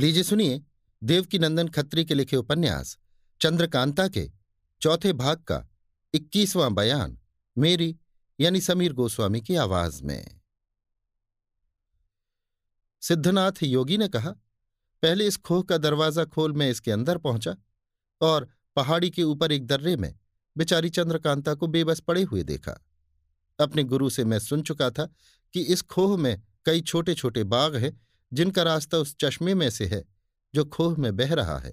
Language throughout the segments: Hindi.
लीजिए सुनिए देवकी नंदन खत्री के लिखे उपन्यास, चंद्रकांता के, चौथे भाग का, इक्कीसवां बयान, मेरी, यानी समीर गोस्वामी की आवाज़ में। सिद्धनाथ योगी ने कहा, पहले इस खोह का दरवाज़ा खोल मैं इसके अंदर पहुँचा और पहाड़ी के ऊपर एक दर्रे में बेचारी चंद्रकांता को बेबस पड़े हुए देखा। अपने गुरु से मैं सुन चुका था कि इस खोह में कई छोटे छोटे बाग हैं जिनका रास्ता उस चश्मे में से है, जो खोह में बह रहा है।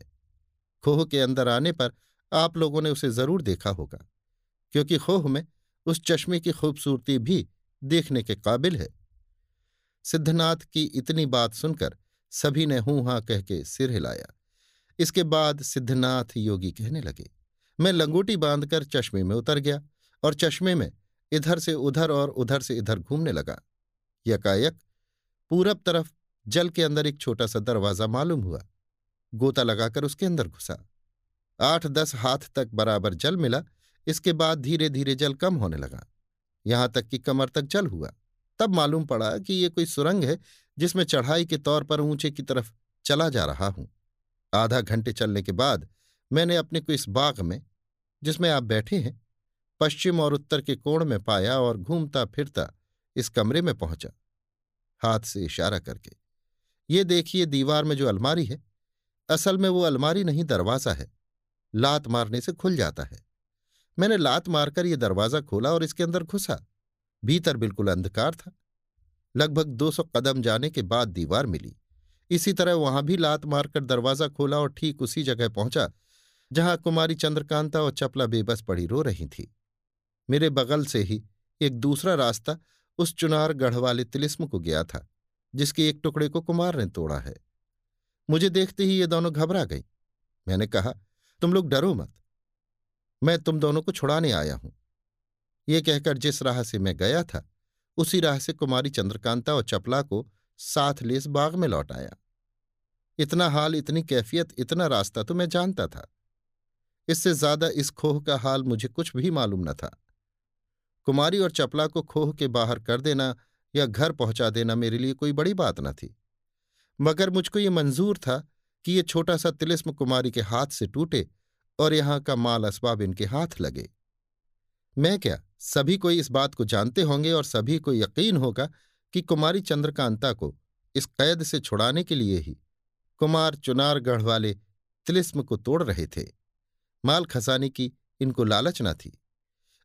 खोह के अंदर आने पर आप लोगों ने उसे ज़रूर देखा होगा, क्योंकि खोह में उस चश्मे की खूबसूरती भी देखने के काबिल है। सिद्धनाथ की इतनी बात सुनकर सभी ने हूँ हाँ कह के सिर हिलाया। इसके बाद सिद्धनाथ योगी कहने लगे, मैं लंगोटी बांधकर चश्मे में उतर गया और चश्मे में इधर से उधर और उधर से इधर घूमने लगा। यकायक पूरब तरफ़ जल के अंदर एक छोटा सा दरवाज़ा मालूम हुआ। गोता लगाकर उसके अंदर घुसा। आठ दस हाथ तक बराबर जल मिला, इसके बाद धीरे धीरे जल कम होने लगा। यहाँ तक कि कमर तक जल हुआ। तब मालूम पड़ा कि ये कोई सुरंग है, जिसमें चढ़ाई के तौर पर ऊँचे की तरफ़ चला जा रहा हूँ। आधा घंटे चलने के बाद मैंने अपने को इस बाग में, जिसमें आप बैठे हैं, पश्चिम और उत्तर के कोण में पाया और घूमता फिरता इस कमरे में पहुँचा। हाथ से इशारा करके। ये देखिए दीवार में जो अलमारी है, असल में वो अलमारी नहीं, दरवाज़ा है। लात मारने से खुल जाता है। मैंने लात मारकर ये दरवाज़ा खोला और इसके अंदर घुसा। भीतर बिल्कुल अंधकार था। लगभग 200 कदम जाने के बाद दीवार मिली। इसी तरह वहाँ भी लात मारकर दरवाज़ा खोला और ठीक उसी जगह पहुँचा, जहाँ कुमारी चंद्रकांता और चपला बेबस पड़ी रो रही थी। मेरे बगल से ही एक दूसरा रास्ता उस चुनार गढ़ वाले तिलिस्म को गया था। जिसके एक टुकड़े को कुमार ने तोड़ा है। मुझे देखते ही ये दोनों घबरा गई। मैंने कहा, तुम लोग डरो मत। मैं तुम दोनों को छुड़ाने आया हूँ। ये कहकर जिस राह से मैं गया था, उसी राह से कुमारी चंद्रकांता और चपला को साथ लेस बाग में लौट आया। इतना हाल, इतनी कैफियत, इतना रास्ता तो मैं जानता था। इससे ज़्यादा इस खोह का हाल मुझे कुछ भी मालूम न था। कुमारी और चपला को खोह के बाहर कर देना या घर पहुँचा देना मेरे लिए कोई बड़ी बात न थी। मगर मुझको ये मंजूर था कि ये छोटा सा तिलिस्म कुमारी के हाथ से टूटे और यहाँ का माल असबाब इनके हाथ लगे। मैं क्या, सभी कोई इस बात को जानते होंगे और सभी को यकीन होगा कि कुमारी चंद्रकांता को इस कैद से छुड़ाने के लिए ही कुमार चुनारगढ़ वाले तिलिस्म को तोड़ रहे थे। माल खसाने की इनको लालच न थी।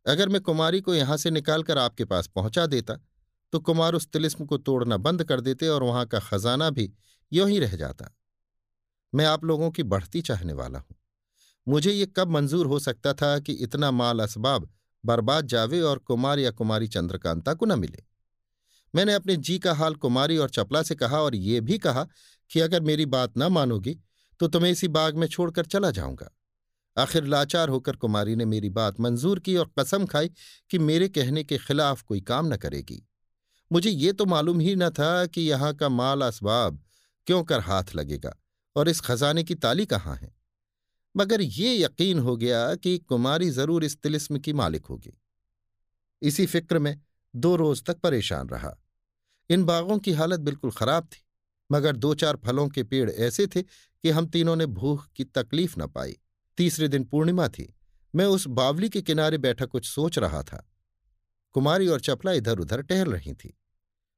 अगर मैं कुमारी को यहाँ से निकालकर आपके पास पहुँचा देता तो कुमार उस तिलिस्म को तोड़ना बंद कर देते और वहाँ का खजाना भी यों ही रह जाता। मैं आप लोगों की बढ़ती चाहने वाला हूँ। मुझे ये कब मंजूर हो सकता था कि इतना माल असबाब बर्बाद जावे और कुमार या कुमारी चंद्रकांता को न मिले? मैंने अपने जी का हाल कुमारी और चपला से कहा और ये भी कहा कि अगर मेरी बात न मानोगी तो तुम्हें इसी बाग में छोड़कर चला जाऊँगा। आखिर लाचार होकर कुमारी ने मेरी बात मंजूर की और कसम खाई कि मेरे कहने के खिलाफ कोई काम न करेगी। मुझे ये तो मालूम ही न था कि यहाँ का माल असबाब क्यों कर हाथ लगेगा और इस खजाने की ताली कहाँ है। मगर ये यकीन हो गया कि कुमारी ज़रूर इस तिलिस्म की मालिक होगी। इसी फ़िक्र में दो रोज तक परेशान रहा। इन बागों की हालत बिल्कुल खराब थी, मगर दो चार फलों के पेड़ ऐसे थे कि हम तीनों ने भूख की तकलीफ़ न पाई। तीसरे दिन पूर्णिमा थी, मैं उस बावली के किनारे बैठा कुछ सोच रहा था। कुमारी और चपला इधर उधर टहल रही थी।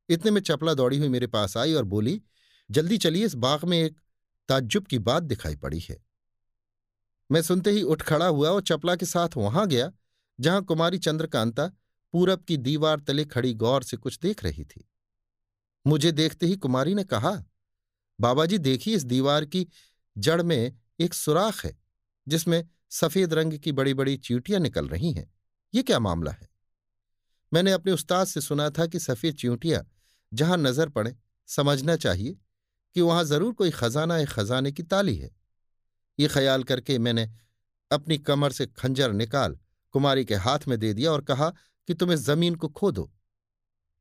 इतने में चपला दौड़ी हुई मेरे पास आई और बोली, जल्दी चलिए, इस बाग में एक ताज्जुब की बात दिखाई पड़ी है। मैं सुनते ही उठ खड़ा हुआ और चपला के साथ वहाँ गया, जहाँ कुमारी चंद्रकांता पूरब की दीवार तले खड़ी गौर से कुछ देख रही थी। मुझे देखते ही कुमारी ने कहा बाबा जी देखिए, इस दीवार की जड़ में एक सुराख है, जिसमें सफ़ेद रंग की बड़ी बड़ी चीटियाँ निकल रही हैं। ये क्या मामला है? मैंने अपने उस्ताद से सुना था कि सफ़ेद च्यूंटियाँ जहाँ नज़र पड़े, समझना चाहिए कि वहाँ ज़रूर कोई खजाना एक खजाने की ताली है। ये ख्याल करके मैंने अपनी कमर से खंजर निकाल कुमारी के हाथ में दे दिया और कहा कि तुम इस ज़मीन को खोदो।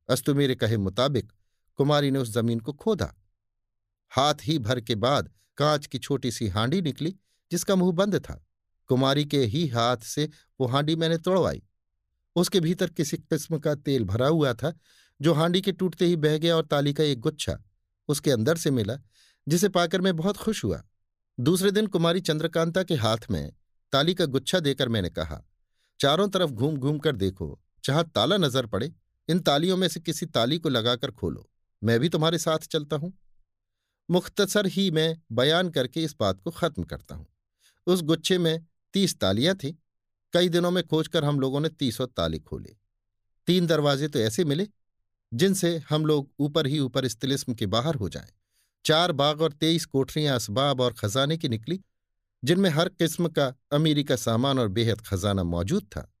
अस्तु मेरे कहे मुताबिक कुमारी ने उस ज़मीन को खोदा। हाथ ही भर के बाद कांच की छोटी सी हांडी निकली, जिसका मुँह बंद था। कुमारी के ही हाथ से वो हांडी मैंने तोड़वाई। उसके भीतर किसी किस्म का तेल भरा हुआ था, जो हांडी के टूटते ही बह गया और ताली का एक गुच्छा उसके अंदर से मिला, जिसे पाकर मैं बहुत खुश हुआ। दूसरे दिन कुमारी चंद्रकांता के हाथ में ताली का गुच्छा देकर मैंने कहा, चारों तरफ़ घूम घूम कर देखो, जहाँ ताला नज़र पड़े, इन तालियों में से किसी ताली को लगाकर खोलो। मैं भी तुम्हारे साथ चलता हूँ। मुख्तसर ही मैं बयान करके इस बात को खत्म करता हूँ। उस गुच्छे में तीस तालियाँ थी। कई दिनों में खोजकर हम लोगों ने तीसों ताले खोले। तीन दरवाजे तो ऐसे मिले, जिनसे हम लोग ऊपर ही ऊपर इस तिलिस्म के बाहर हो जाएँ। चार बाग और तेईस कोठरियाँ असबाब और खजाने की निकली, जिनमें हर किस्म का अमीरी का सामान और बेहद खजाना मौजूद था।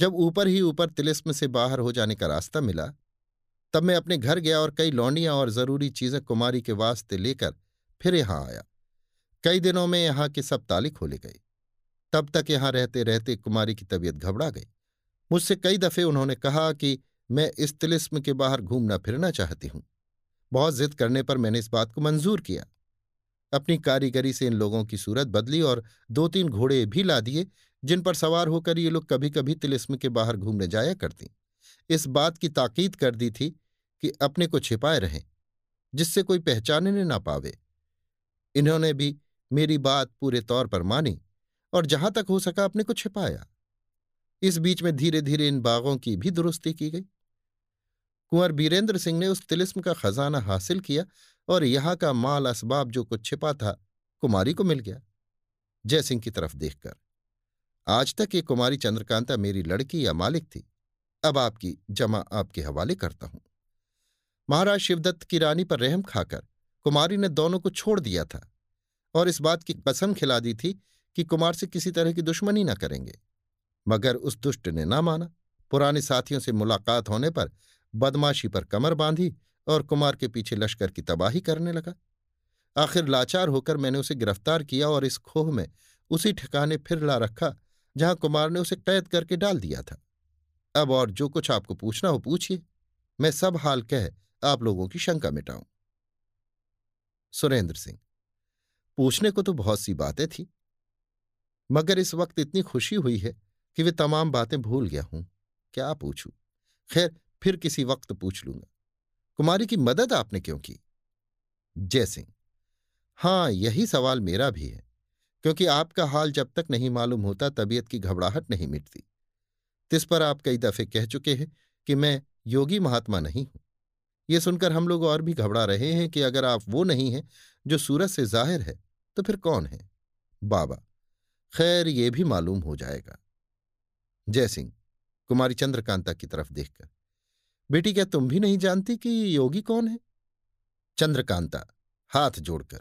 जब ऊपर ही ऊपर तिलिस्म से बाहर हो जाने का रास्ता मिला, तब मैं अपने घर गया और कई लौंडियाँ और ज़रूरी चीज़ें कुमारी के वास्ते लेकर फिर यहाँ आया। कई दिनों में यहाँ के सब ताले खोले गए। तब तक यहाँ रहते रहते कुमारी की तबीयत घबरा गई। मुझसे कई दफे उन्होंने कहा कि मैं इस तिलिस्म के बाहर घूमना फिरना चाहती हूँ। बहुत जिद करने पर मैंने इस बात को मंजूर किया। अपनी कारीगरी से इन लोगों की सूरत बदली और दो तीन घोड़े भी ला दिए, जिन पर सवार होकर ये लोग कभी कभी तिलिस्म के बाहर घूमने जाया करती। इस बात की ताकीद कर दी थी कि अपने को छिपाए रहें, जिससे कोई पहचानने ना पावे। इन्होंने भी मेरी बात पूरे तौर पर मानी। और जहाँ तक हो सका अपने को छिपाया। इस बीच में धीरे धीरे इन बागों की भी दुरुस्ती की गई। कुंवर बीरेंद्र सिंह ने उस तिलिस्म का खजाना हासिल किया और यहाँ का माल असबाब जो कुछ छिपा था, कुमारी को मिल गया। जयसिंह की तरफ़ देखकर, आज तक ये कुमारी चंद्रकांता मेरी लड़की या मालिक थी। अब आपकी जमा आपके हवाले करता हूँ। महाराज शिवदत्त की रानी पर रहम खाकर कुमारी ने दोनों को छोड़ दिया था और इस बात की कसम खिला दी थी कि कुमार से किसी तरह की दुश्मनी न करेंगे। मगर उस दुष्ट ने ना माना। पुराने साथियों से मुलाकात होने पर बदमाशी पर कमर बांधी और कुमार के पीछे लश्कर की तबाही करने लगा। आखिर लाचार होकर मैंने उसे गिरफ़्तार किया और इस खोह में उसी ठिकाने फिर ला रखा, जहाँ कुमार ने उसे कैद करके डाल दिया था। अब और जो कुछ आपको पूछना हो पूछिए। मैं सब हाल कह आप लोगों की शंका मिटाऊं। सुरेंद्र सिंह, पूछने को तो बहुत सी बातें थी। मगर इस वक्त इतनी खुशी हुई है कि वे तमाम बातें भूल गया हूँ। क्या पूछूँ? खैर, फिर किसी वक्त पूछ लूँगा। कुमारी की मदद आपने क्यों की? जय सिंह। हाँ, यही सवाल मेरा भी है, क्योंकि आपका हाल जब तक नहीं मालूम होता, तबीयत की घबराहट नहीं मिटती। तिस पर आप कई दफे कह चुके हैं कि मैं योगी महात्मा नहीं हूँ। ये सुनकर हम लोग और भी घबरा रहे हैं कि अगर आप वो नहीं हैं जो सूरज से ज़ाहिर है तो फिर कौन है? बाबा। खैर, ये भी मालूम हो जाएगा। जयसिंह कुमारी चंद्रकांता की तरफ़ देखकर। बेटी, क्या तुम भी नहीं जानती कि योगी कौन है? चंद्रकांता, हाथ जोड़कर।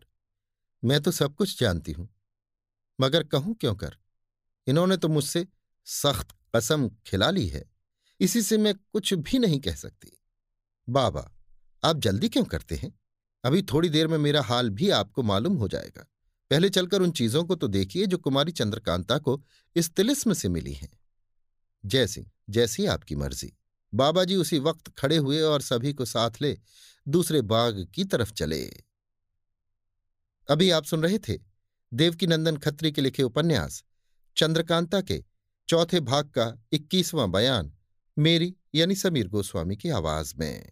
मैं तो सब कुछ जानती हूँ। मगर कहूँ क्यों कर? इन्होंने तो मुझसे सख्त कसम खिला ली है। इसी से मैं कुछ भी नहीं कह सकती। बाबा, आप जल्दी क्यों करते हैं? अभी थोड़ी देर में मेरा हाल भी आपको मालूम हो जाएगा। पहले चलकर उन चीज़ों को तो देखिए जो कुमारी चंद्रकांता को इस तिलिस्म से मिली हैं। जैसी जैसी आपकी मर्ज़ी। बाबा जी उसी वक्त खड़े हुए और सभी को साथ ले दूसरे बाग की तरफ़ चले। अभी आप सुन रहे थे देवकीनंदन खत्री के लिखे उपन्यास, चंद्रकांता के चौथे भाग का इक्कीसवां बयान, मेरी यानी समीर गोस्वामी की आवाज़ में।